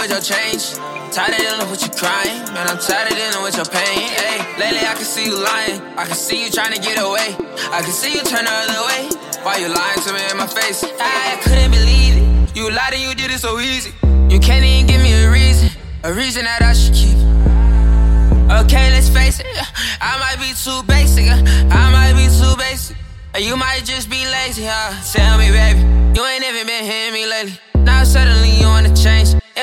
with your change. Tired of dealing with you crying. Man, I'm tired of dealing with your pain. Hey, lately I can see you lying. I can see you trying to get away. I can see you turn the other way. Why you lying to me in my face? I couldn't believe it. You lied and you did it so easy. You can't even give me a reason. A reason that I should keep. Okay, let's face it. I might be too basic. I might be too basic. You might just be lazy, huh? Tell me, baby, you ain't even been hitting me lately. Now suddenly you. In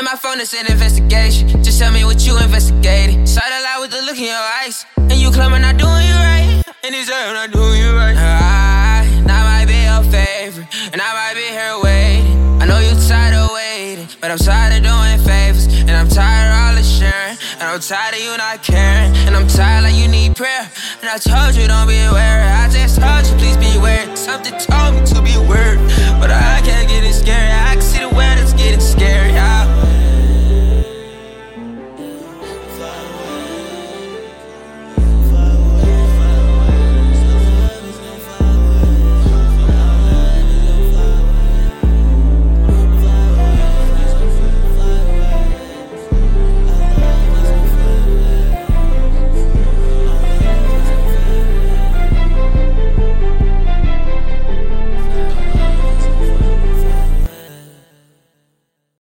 my phone, it's an investigation. Just tell me what you investigated. Saw the lie with the look in your eyes. And you claim I'm not doing you right. And these I'm not doing you right. I, I might be your favorite. And I might be here waiting. I know you tired of waiting. But I'm tired of doing favors. And I'm tired of all the sharing. And I'm tired of you not caring. And I'm tired like you need prayer. And I told you don't be worried. I just told you please be